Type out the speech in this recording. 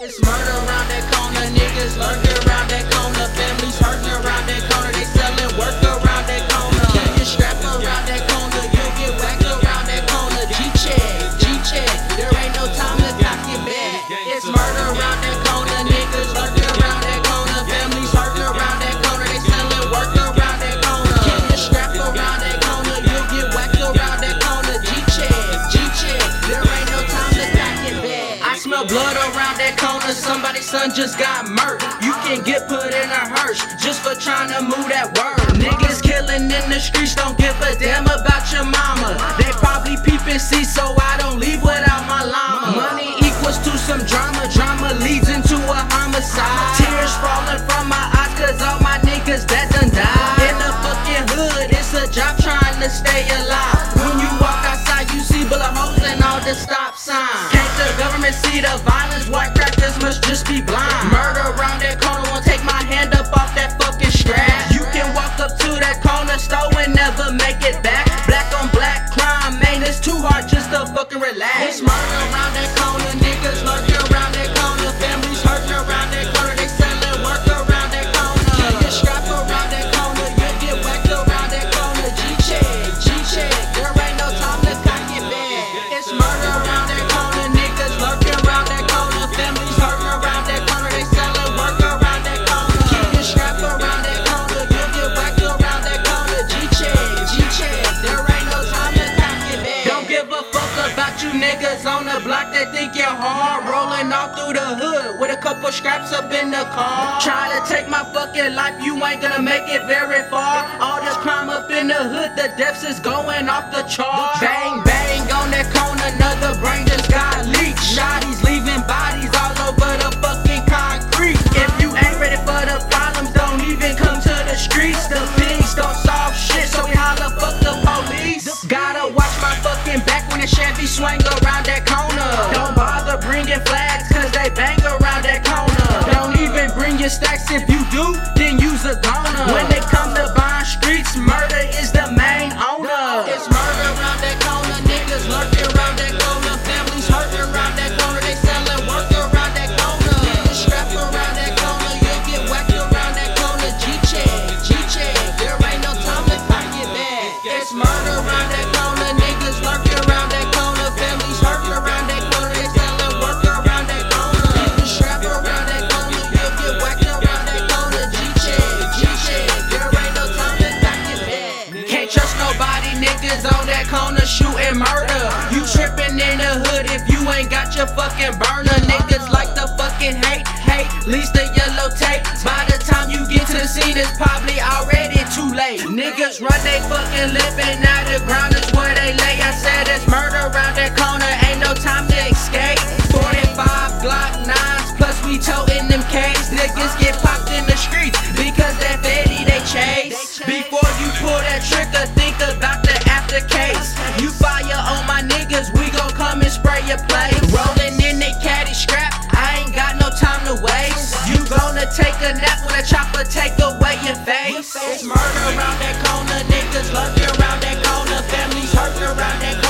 It's murder around that corner, niggas lurking smell blood around that corner, somebody's son just got murked. You can't get put in a hearse just for trying to move that word. Niggas killing in the streets don't give a damn about your mama. They probably peeping see, so I don't leave without my llama. Money equals to some drama, drama leads into a homicide. Tears falling from my eyes, cause all my niggas that done died. In the fucking hood, it's a job trying to stay alive. When you walk outside, you see bullet holes and all the stop signs. See the violence? White crackers must just be blind. Murder around that corner, won't take my hand up off that fucking strap. You can walk up to that corner store and never make it back. Black on black crime, man, it's too hard just to fucking relax. It's murder think you're hard. Rolling all through the hood with a couple scraps up in the car. Try to take my fucking life, you ain't gonna make it very far. All this crime up in the hood, the deaths is going off the chart. Bang, bang on that corner, another brain just got leaked. Shotties leaving bodies all over the fucking concrete. If you ain't ready for the problems, don't even come to the streets. The pigs don't solve shit, so we holla fuck the police. Gotta watch my fucking back when the Chevy swing around that corner. Stacks if you niggas on that corner shooting murder. You tripping in the hood if you ain't got your fucking burner. Niggas like the fucking hate, hate, least the yellow tape. By the time you get to the scene, it's probably already too late. Niggas run they fucking living out the ground is where they lay. I said it's around that corner, niggas lurking around that corner, families hurt. around that corner.